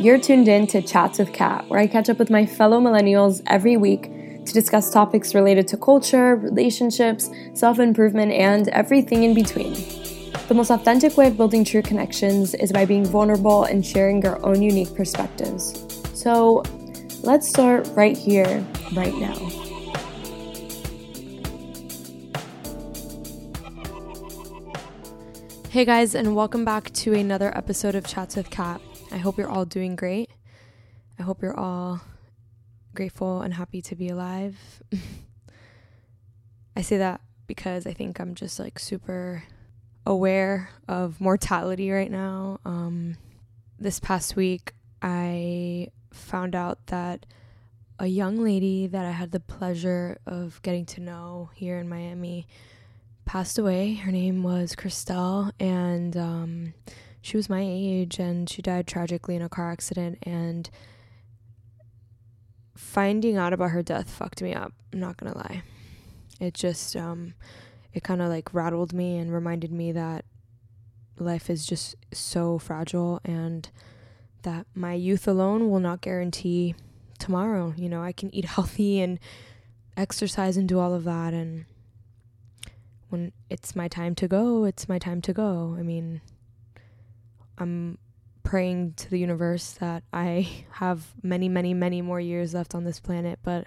You're tuned in to Chats with Kat, where I catch up with my fellow millennials every week to discuss topics related to culture, relationships, self improvement, and everything in between. The most authentic way of building true connections is by being vulnerable and sharing your own unique perspectives. So let's start right here, right now. Hey guys, and welcome back to another episode of Chats with Kat. I hope you're all doing great. I hope you're all grateful and happy to be alive. I say that because I think I'm just like super aware of mortality right now. Um, this past week, I found out that a young lady that I had the pleasure of getting to know here in Miami passed away. Her name was Christelle, and um, she was my age, and she died tragically in a car accident. And finding out about her death fucked me up. I'm not gonna lie. It just, um, it kind of like rattled me and reminded me that life is just so fragile and that my youth alone will not guarantee tomorrow. You know, I can eat healthy and exercise and do all of that and when it's my time to go, it's my time to go. I mean, I'm praying to the universe that I have many, many, many more years left on this planet, but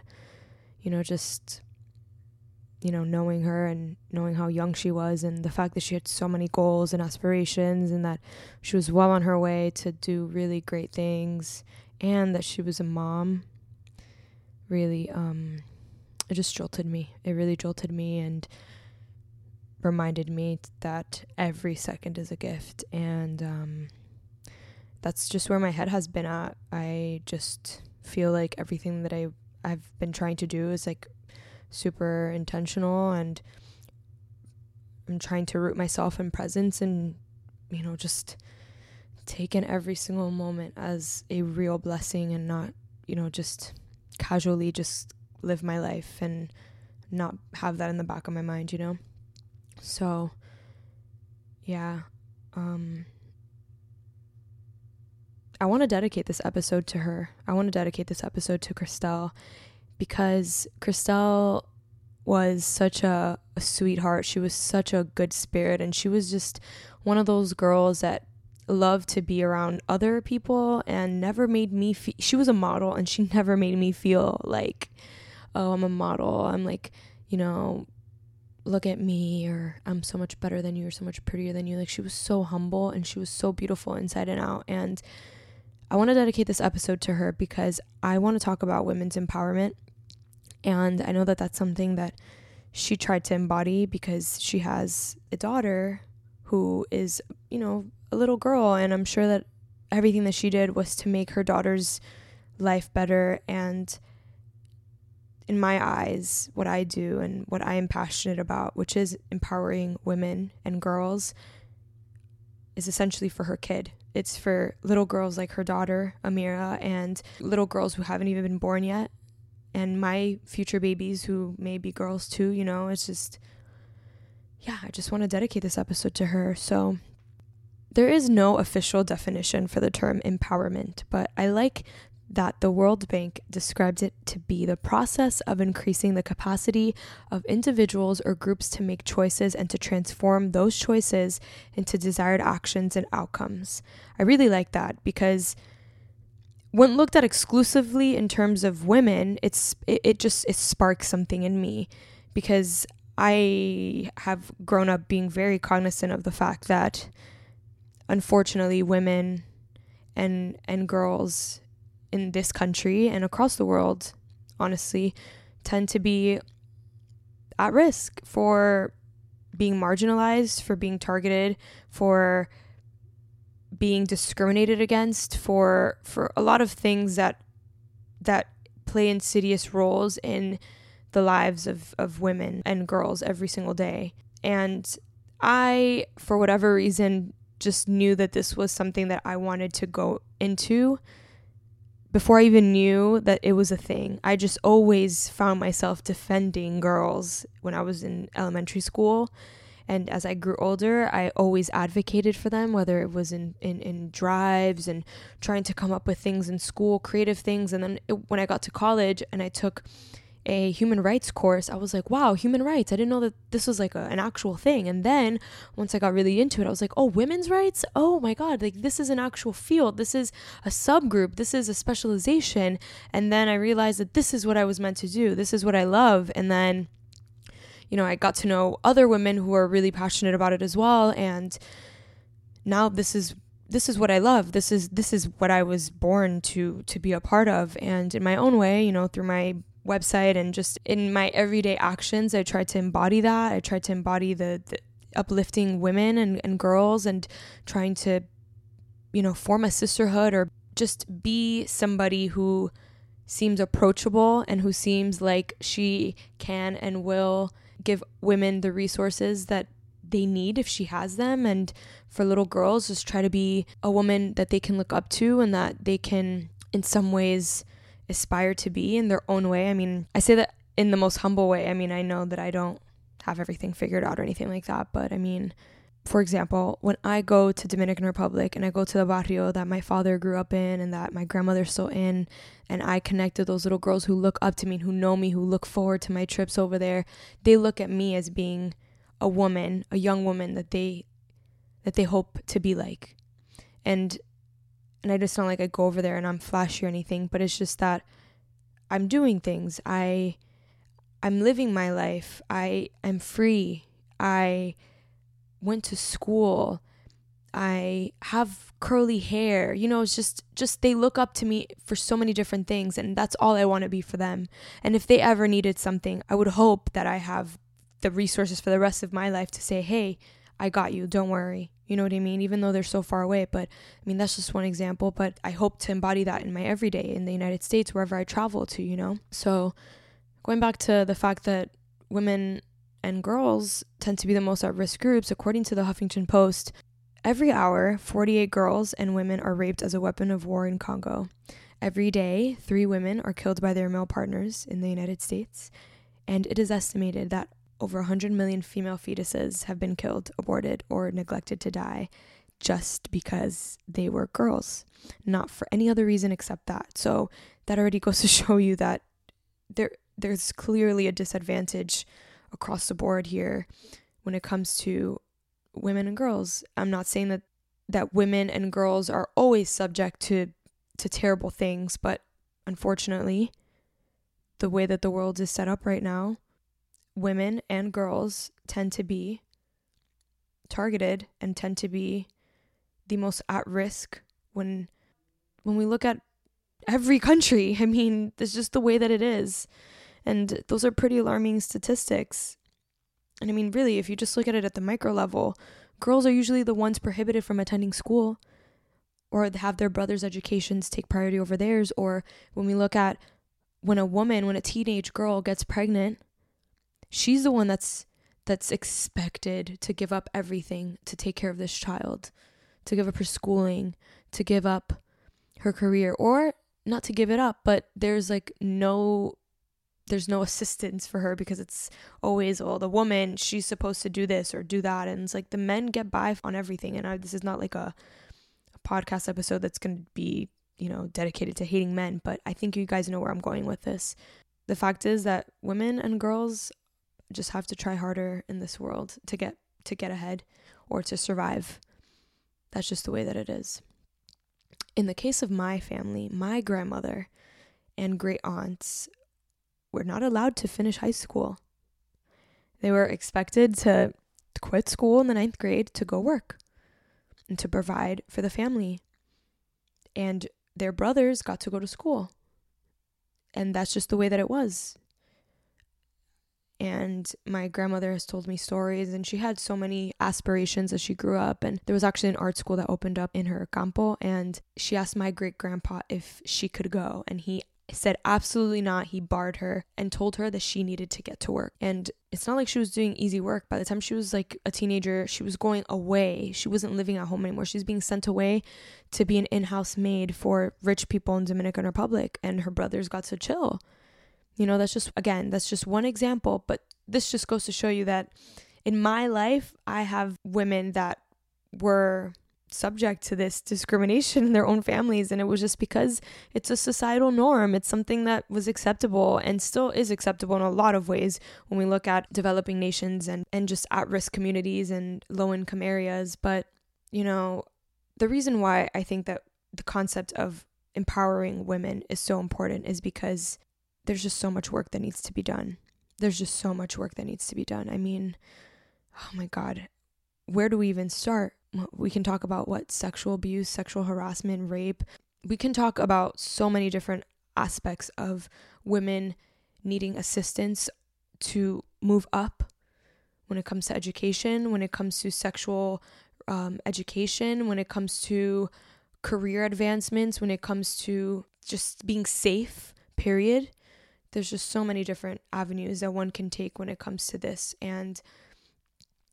you know, just you know, knowing her and knowing how young she was and the fact that she had so many goals and aspirations and that she was well on her way to do really great things and that she was a mom really um it just jolted me. It really jolted me and reminded me that every second is a gift and um, that's just where my head has been at. I just feel like everything that i i've been trying to do is like super intentional and i'm trying to root myself in presence and you know just take in every single moment as a real blessing and not you know just casually just live my life and not have that in the back of my mind you know so, yeah. Um, I want to dedicate this episode to her. I want to dedicate this episode to Christelle because Christelle was such a, a sweetheart. She was such a good spirit, and she was just one of those girls that loved to be around other people and never made me feel. She was a model, and she never made me feel like, oh, I'm a model. I'm like, you know, look at me or I'm so much better than you or so much prettier than you. Like she was so humble and she was so beautiful inside and out. And I want to dedicate this episode to her because I want to talk about women's empowerment. And I know that that's something that she tried to embody because she has a daughter who is, you know, a little girl. And I'm sure that everything that she did was to make her daughter's life better and in my eyes, what I do and what I am passionate about, which is empowering women and girls, is essentially for her kid. It's for little girls like her daughter, Amira, and little girls who haven't even been born yet, and my future babies who may be girls too, you know, it's just, yeah, I just want to dedicate this episode to her. So, there is no official definition for the term empowerment, but I like that the World Bank describes it to be the process of increasing the capacity of individuals or groups to make choices and to transform those choices into desired actions and outcomes. I really like that because when looked at exclusively in terms of women, it's it, it just it sparks something in me because I have grown up being very cognizant of the fact that unfortunately women and and girls in this country and across the world, honestly, tend to be at risk for being marginalized, for being targeted, for being discriminated against, for for a lot of things that that play insidious roles in the lives of, of women and girls every single day. And I, for whatever reason, just knew that this was something that I wanted to go into before I even knew that it was a thing, I just always found myself defending girls when I was in elementary school. And as I grew older, I always advocated for them, whether it was in, in, in drives and trying to come up with things in school, creative things. And then it, when I got to college and I took a human rights course, I was like, wow, human rights. I didn't know that this was like a, an actual thing. And then once I got really into it, I was like, oh, women's rights? Oh my God, like this is an actual field. This is a subgroup. This is a specialization. And then I realized that this is what I was meant to do. This is what I love. And then, you know, I got to know other women who are really passionate about it as well. And now this is this is what I love. This is this is what I was born to to be a part of. And in my own way, you know, through my website and just in my everyday actions i try to embody that. I try to embody the, the uplifting women and, and girls and trying to you know form a sisterhood or just be somebody who seems approachable and who seems like she can and will give women the resources that they need if she has them. And for little girls just try to be a woman that they can look up to and that they can in some ways aspire to be in their own way. I mean, I say that in the most humble way. I mean, I know that I don't have everything figured out or anything like that, but I mean, for example, when I go to Dominican Republic and I go to the barrio that my father grew up in and that my grandmother's still in, and I connect to those little girls who look up to me, and who know me, who look forward to my trips over there, they look at me as being a woman, a young woman that they that they hope to be like. And and I just don't like I go over there and I'm flashy or anything, but it's just that I'm doing things. I I'm living my life. I am free. I went to school. I have curly hair. You know, it's just just they look up to me for so many different things and that's all I want to be for them. And if they ever needed something, I would hope that I have the resources for the rest of my life to say, "Hey, I got you. Don't worry." You know what I mean? Even though they're so far away. But I mean, that's just one example. But I hope to embody that in my everyday in the United States, wherever I travel to, you know? So going back to the fact that women and girls tend to be the most at risk groups, according to the Huffington Post, every hour, 48 girls and women are raped as a weapon of war in Congo. Every day, three women are killed by their male partners in the United States. And it is estimated that over 100 million female fetuses have been killed, aborted, or neglected to die just because they were girls, not for any other reason except that. So that already goes to show you that there there's clearly a disadvantage across the board here when it comes to women and girls. I'm not saying that that women and girls are always subject to to terrible things, but unfortunately, the way that the world is set up right now, women and girls tend to be targeted and tend to be the most at risk when when we look at every country. I mean, it's just the way that it is. And those are pretty alarming statistics. And I mean, really, if you just look at it at the micro level, girls are usually the ones prohibited from attending school or have their brothers' educations take priority over theirs. Or when we look at when a woman, when a teenage girl gets pregnant, she's the one that's that's expected to give up everything to take care of this child, to give up her schooling, to give up her career or not to give it up, but there's like no there's no assistance for her because it's always well the woman she's supposed to do this or do that and it's like the men get by on everything and I, this is not like a, a podcast episode that's going to be you know dedicated to hating men but i think you guys know where i'm going with this. The fact is that women and girls just have to try harder in this world to get to get ahead or to survive. That's just the way that it is. In the case of my family, my grandmother and great aunts were not allowed to finish high school. They were expected to quit school in the ninth grade to go work and to provide for the family. And their brothers got to go to school. And that's just the way that it was and my grandmother has told me stories and she had so many aspirations as she grew up and there was actually an art school that opened up in her campo and she asked my great grandpa if she could go and he said absolutely not. He barred her and told her that she needed to get to work. And it's not like she was doing easy work. By the time she was like a teenager she was going away. She wasn't living at home anymore. She was being sent away to be an in-house maid for rich people in dominican republic and her brothers got to chill you know, that's just, again, that's just one example, but this just goes to show you that in my life, I have women that were subject to this discrimination in their own families. And it was just because it's a societal norm. It's something that was acceptable and still is acceptable in a lot of ways when we look at developing nations and, and just at risk communities and low income areas. But, you know, the reason why I think that the concept of empowering women is so important is because there's just so much work that needs to be done. There's just so much work that needs to be done. I mean, oh my God, where do we even start? we can talk about what sexual abuse, sexual harassment, rape. We can talk about so many different aspects of women needing assistance to move up when it comes to education, when it comes to sexual um, education, when it comes to career advancements, when it comes to just being safe, period. There's just so many different avenues that one can take when it comes to this. And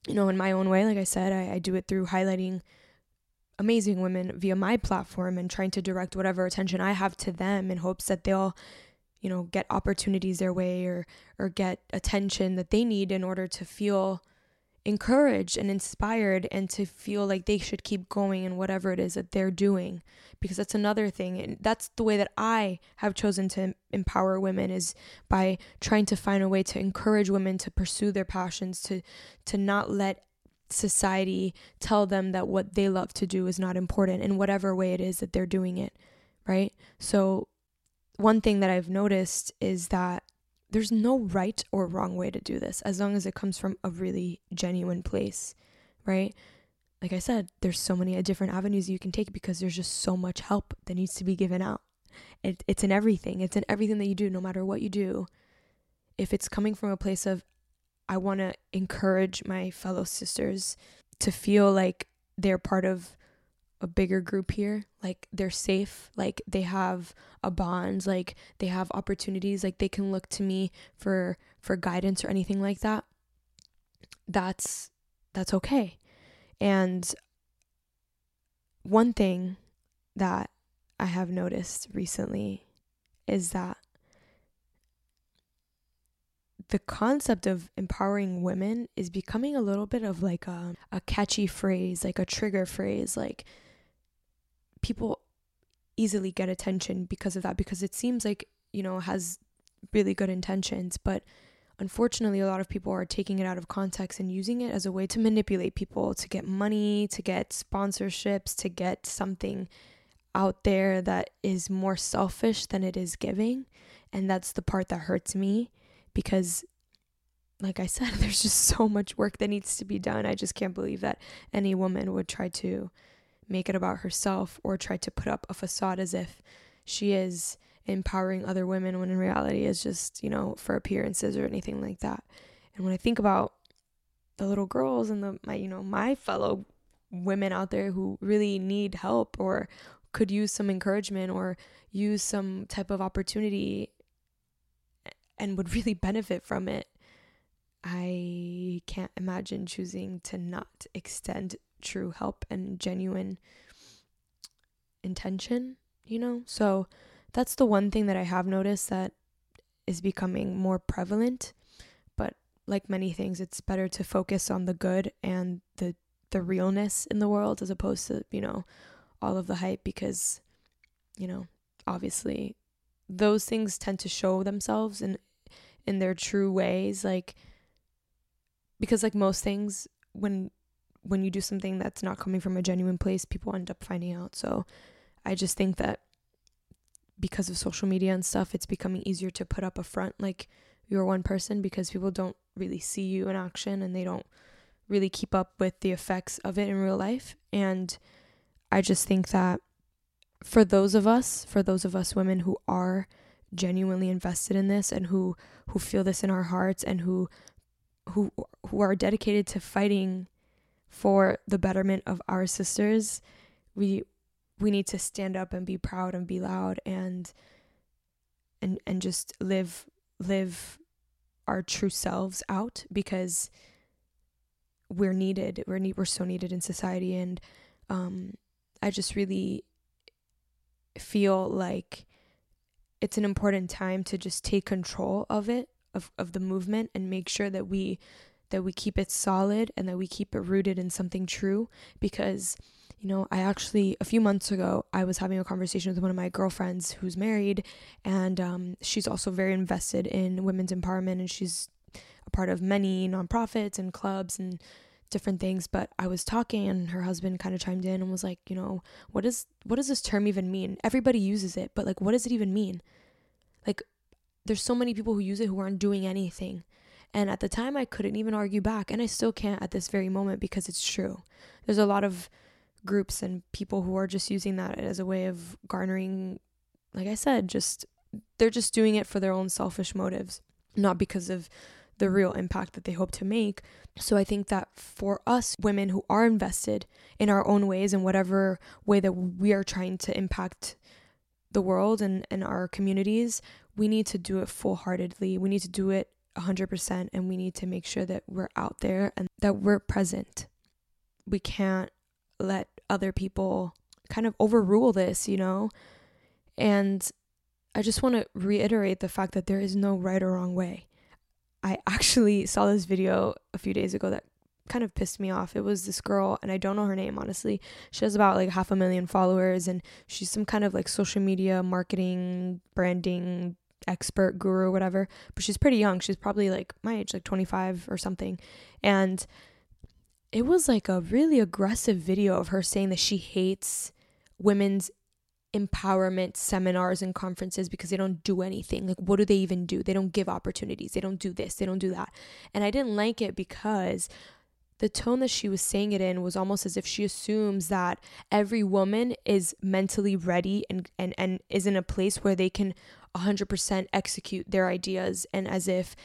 you know, in my own way, like I said, I, I do it through highlighting amazing women via my platform and trying to direct whatever attention I have to them in hopes that they'll, you know, get opportunities their way or or get attention that they need in order to feel encouraged and inspired and to feel like they should keep going in whatever it is that they're doing. Because that's another thing and that's the way that I have chosen to empower women is by trying to find a way to encourage women to pursue their passions to to not let society tell them that what they love to do is not important in whatever way it is that they're doing it right? So one thing that I've noticed is that there's no right or wrong way to do this as long as it comes from a really genuine place, right? Like I said, there's so many uh, different avenues you can take because there's just so much help that needs to be given out. It, it's in everything. It's in everything that you do, no matter what you do. If it's coming from a place of, I want to encourage my fellow sisters to feel like they're part of a bigger group here like they're safe like they have a bond like they have opportunities like they can look to me for for guidance or anything like that that's that's okay and one thing that i have noticed recently is that the concept of empowering women is becoming a little bit of like a, a catchy phrase, like a trigger phrase. Like people easily get attention because of that because it seems like you know has really good intentions but unfortunately a lot of people are taking it out of context and using it as a way to manipulate people to get money to get sponsorships to get something out there that is more selfish than it is giving. And that's the part that hurts me because like I said there's just so much work that needs to be done. I just can't believe that any woman would try to make it about herself or try to put up a facade as if she is empowering other women when in reality is just, you know, for appearances or anything like that. And when I think about the little girls and the my you know, my fellow women out there who really need help or could use some encouragement or use some type of opportunity and would really benefit from it. I can't imagine choosing to not extend true help and genuine intention, you know? So that's the one thing that I have noticed that is becoming more prevalent. But like many things, it's better to focus on the good and the the realness in the world as opposed to, you know, all of the hype because, you know, obviously those things tend to show themselves in in their true ways like because like most things when when you do something that's not coming from a genuine place, people end up finding out. So I just think that because of social media and stuff, it's becoming easier to put up a front like you're one person because people don't really see you in action and they don't really keep up with the effects of it in real life. And I just think that for those of us, for those of us women who are genuinely invested in this and who who feel this in our hearts and who who who are dedicated to fighting for the betterment of our sisters, we we need to stand up and be proud and be loud and and and just live live our true selves out because we're needed. We're need, we're so needed in society and um I just really feel like it's an important time to just take control of it of, of the movement and make sure that we that we keep it solid and that we keep it rooted in something true because you know, I actually, a few months ago, I was having a conversation with one of my girlfriends who's married, and um, she's also very invested in women's empowerment, and she's a part of many nonprofits and clubs and different things. But I was talking, and her husband kind of chimed in and was like, you know, what is what does this term even mean? Everybody uses it, but like, what does it even mean? Like, there's so many people who use it who aren't doing anything. And at the time, I couldn't even argue back, and I still can't at this very moment because it's true. There's a lot of groups and people who are just using that as a way of garnering, like I said, just they're just doing it for their own selfish motives, not because of the real impact that they hope to make. So I think that for us women who are invested in our own ways in whatever way that we are trying to impact the world and, and our communities, we need to do it full heartedly. We need to do it 100% and we need to make sure that we're out there and that we're present. We can't let other people kind of overrule this, you know? And I just want to reiterate the fact that there is no right or wrong way. I actually saw this video a few days ago that kind of pissed me off. It was this girl, and I don't know her name, honestly. She has about like half a million followers, and she's some kind of like social media marketing, branding expert guru, whatever. But she's pretty young. She's probably like my age, like 25 or something. And it was like a really aggressive video of her saying that she hates women's empowerment seminars and conferences because they don't do anything. Like, what do they even do? They don't give opportunities. They don't do this. They don't do that. And I didn't like it because the tone that she was saying it in was almost as if she assumes that every woman is mentally ready and, and, and is in a place where they can 100% execute their ideas and as if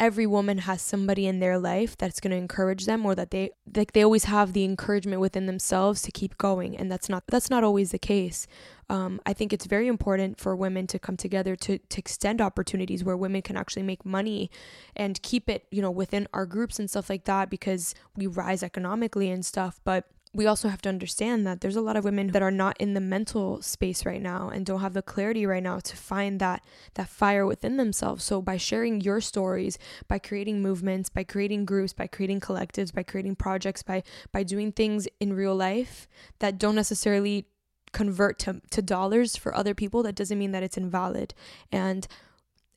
every woman has somebody in their life that's going to encourage them or that they like they always have the encouragement within themselves to keep going and that's not that's not always the case. Um, i think it's very important for women to come together to to extend opportunities where women can actually make money and keep it you know within our groups and stuff like that because we rise economically and stuff but we also have to understand that there's a lot of women that are not in the mental space right now and don't have the clarity right now to find that that fire within themselves. So by sharing your stories by creating movements by creating groups by creating collectives by creating projects by by doing things in real life that don't necessarily convert to, to dollars for other people that doesn't mean that it's invalid. And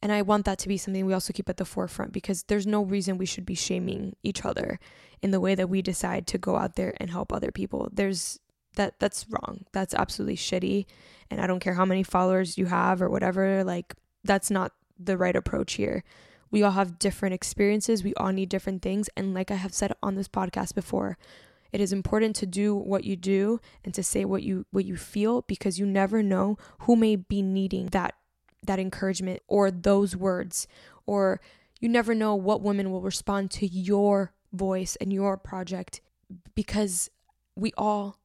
and I want that to be something we also keep at the forefront because there's no reason we should be shaming each other in the way that we decide to go out there and help other people. There's that that's wrong. That's absolutely shitty. And I don't care how many followers you have or whatever, like that's not the right approach here. We all have different experiences, we all need different things, and like I have said on this podcast before, it is important to do what you do and to say what you what you feel because you never know who may be needing that that encouragement or those words or you never know what woman will respond to your voice and your project because we all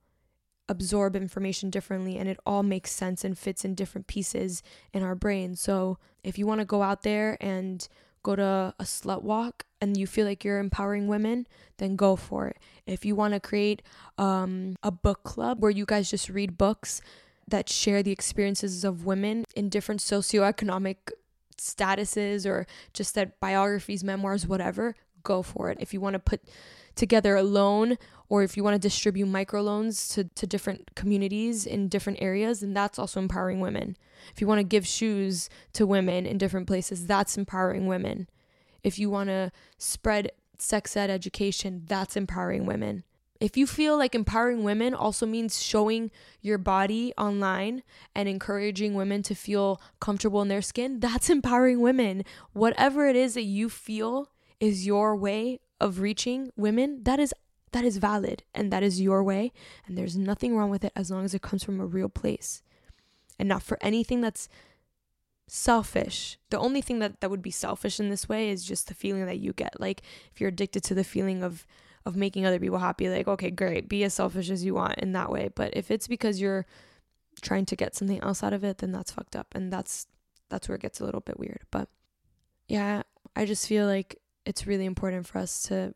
absorb information differently and it all makes sense and fits in different pieces in our brain. So, if you want to go out there and go to a slut walk and you feel like you're empowering women, then go for it. If you want to create um, a book club where you guys just read books that share the experiences of women in different socioeconomic statuses or just that biographies, memoirs, whatever, go for it. If you want to put together a loan or if you want to distribute microloans to, to different communities in different areas, then that's also empowering women. If you want to give shoes to women in different places, that's empowering women. If you want to spread sex ed education, that's empowering women. If you feel like empowering women also means showing your body online and encouraging women to feel comfortable in their skin, that's empowering women. Whatever it is that you feel is your way of reaching women, that is that is valid and that is your way and there's nothing wrong with it as long as it comes from a real place and not for anything that's selfish. The only thing that that would be selfish in this way is just the feeling that you get. Like if you're addicted to the feeling of of making other people happy, like okay, great, be as selfish as you want in that way. But if it's because you're trying to get something else out of it, then that's fucked up and that's that's where it gets a little bit weird. But yeah, I just feel like it's really important for us to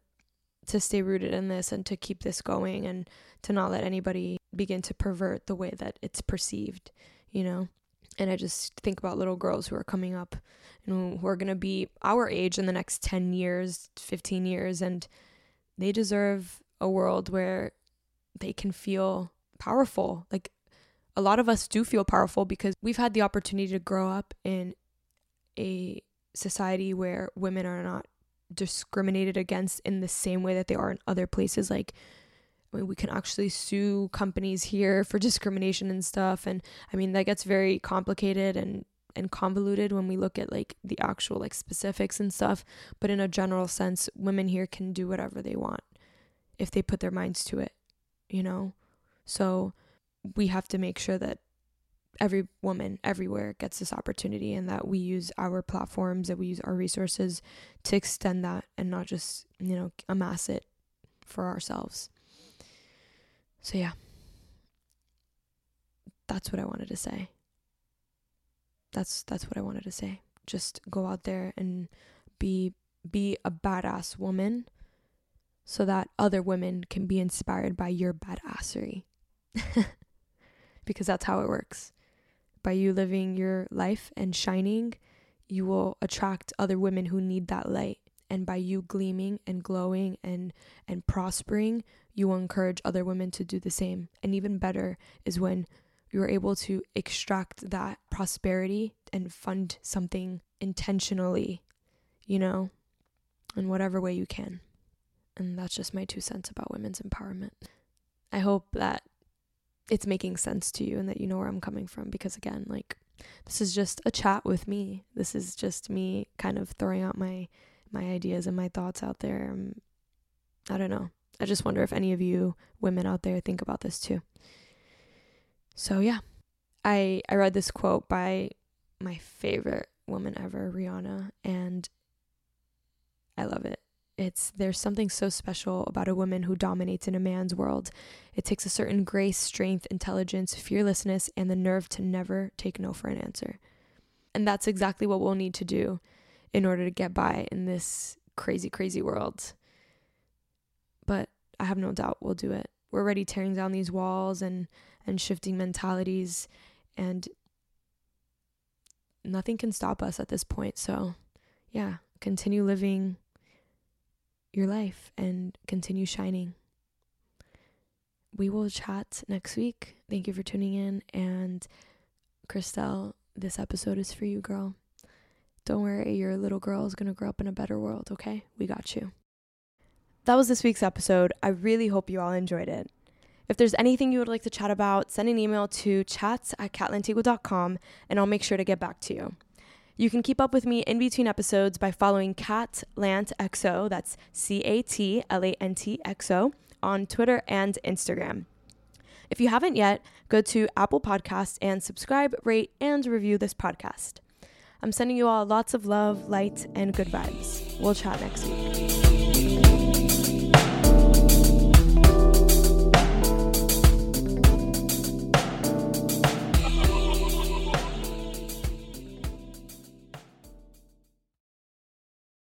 to stay rooted in this and to keep this going and to not let anybody begin to pervert the way that it's perceived, you know. And I just think about little girls who are coming up and who are going to be our age in the next 10 years, 15 years. And they deserve a world where they can feel powerful. Like a lot of us do feel powerful because we've had the opportunity to grow up in a society where women are not discriminated against in the same way that they are in other places like I mean, we can actually sue companies here for discrimination and stuff and i mean that gets very complicated and and convoluted when we look at like the actual like specifics and stuff but in a general sense women here can do whatever they want if they put their minds to it you know? So we have to make sure that every woman everywhere gets this opportunity and that we use our platforms that we use our resources to extend that and not just you know amass it for ourselves. So yeah. That's what i wanted to say that's that's what i wanted to say just go out there and be be a badass woman so that other women can be inspired by your badassery because that's how it works by you living your life and shining, you will attract other women who need that light. And by you gleaming and glowing and and prospering, you will encourage other women to do the same. And even better is when you're able to extract that prosperity and fund something intentionally, you know, in whatever way you can. And that's just my two cents about women's empowerment. I hope that it's making sense to you and that you know where I'm coming from because again, like this is just a chat with me. This is just me kind of throwing out my my ideas and my thoughts out there. Um, I don't know. I just wonder if any of you women out there think about this too. So yeah. I I read this quote by my favorite woman ever, Rihanna, and I love it. It's there's something so special about a woman who dominates in a man's world. It takes a certain grace, strength, intelligence, fearlessness, and the nerve to never take no for an answer. And that's exactly what we'll need to do in order to get by in this crazy, crazy world. But I have no doubt we'll do it. We're already tearing down these walls and and shifting mentalities and nothing can stop us at this point. So, yeah, continue living your life and continue shining. We will chat next week. Thank you for tuning in. And Christelle, this episode is for you, girl. Don't worry, your little girl is going to grow up in a better world, okay? We got you. That was this week's episode. I really hope you all enjoyed it. If there's anything you would like to chat about, send an email to chats at catlantigua.com and I'll make sure to get back to you. You can keep up with me in between episodes by following Cat Lant XO, that's C A T L A N T X O, on Twitter and Instagram. If you haven't yet, go to Apple Podcasts and subscribe, rate, and review this podcast. I'm sending you all lots of love, light, and good vibes. We'll chat next week.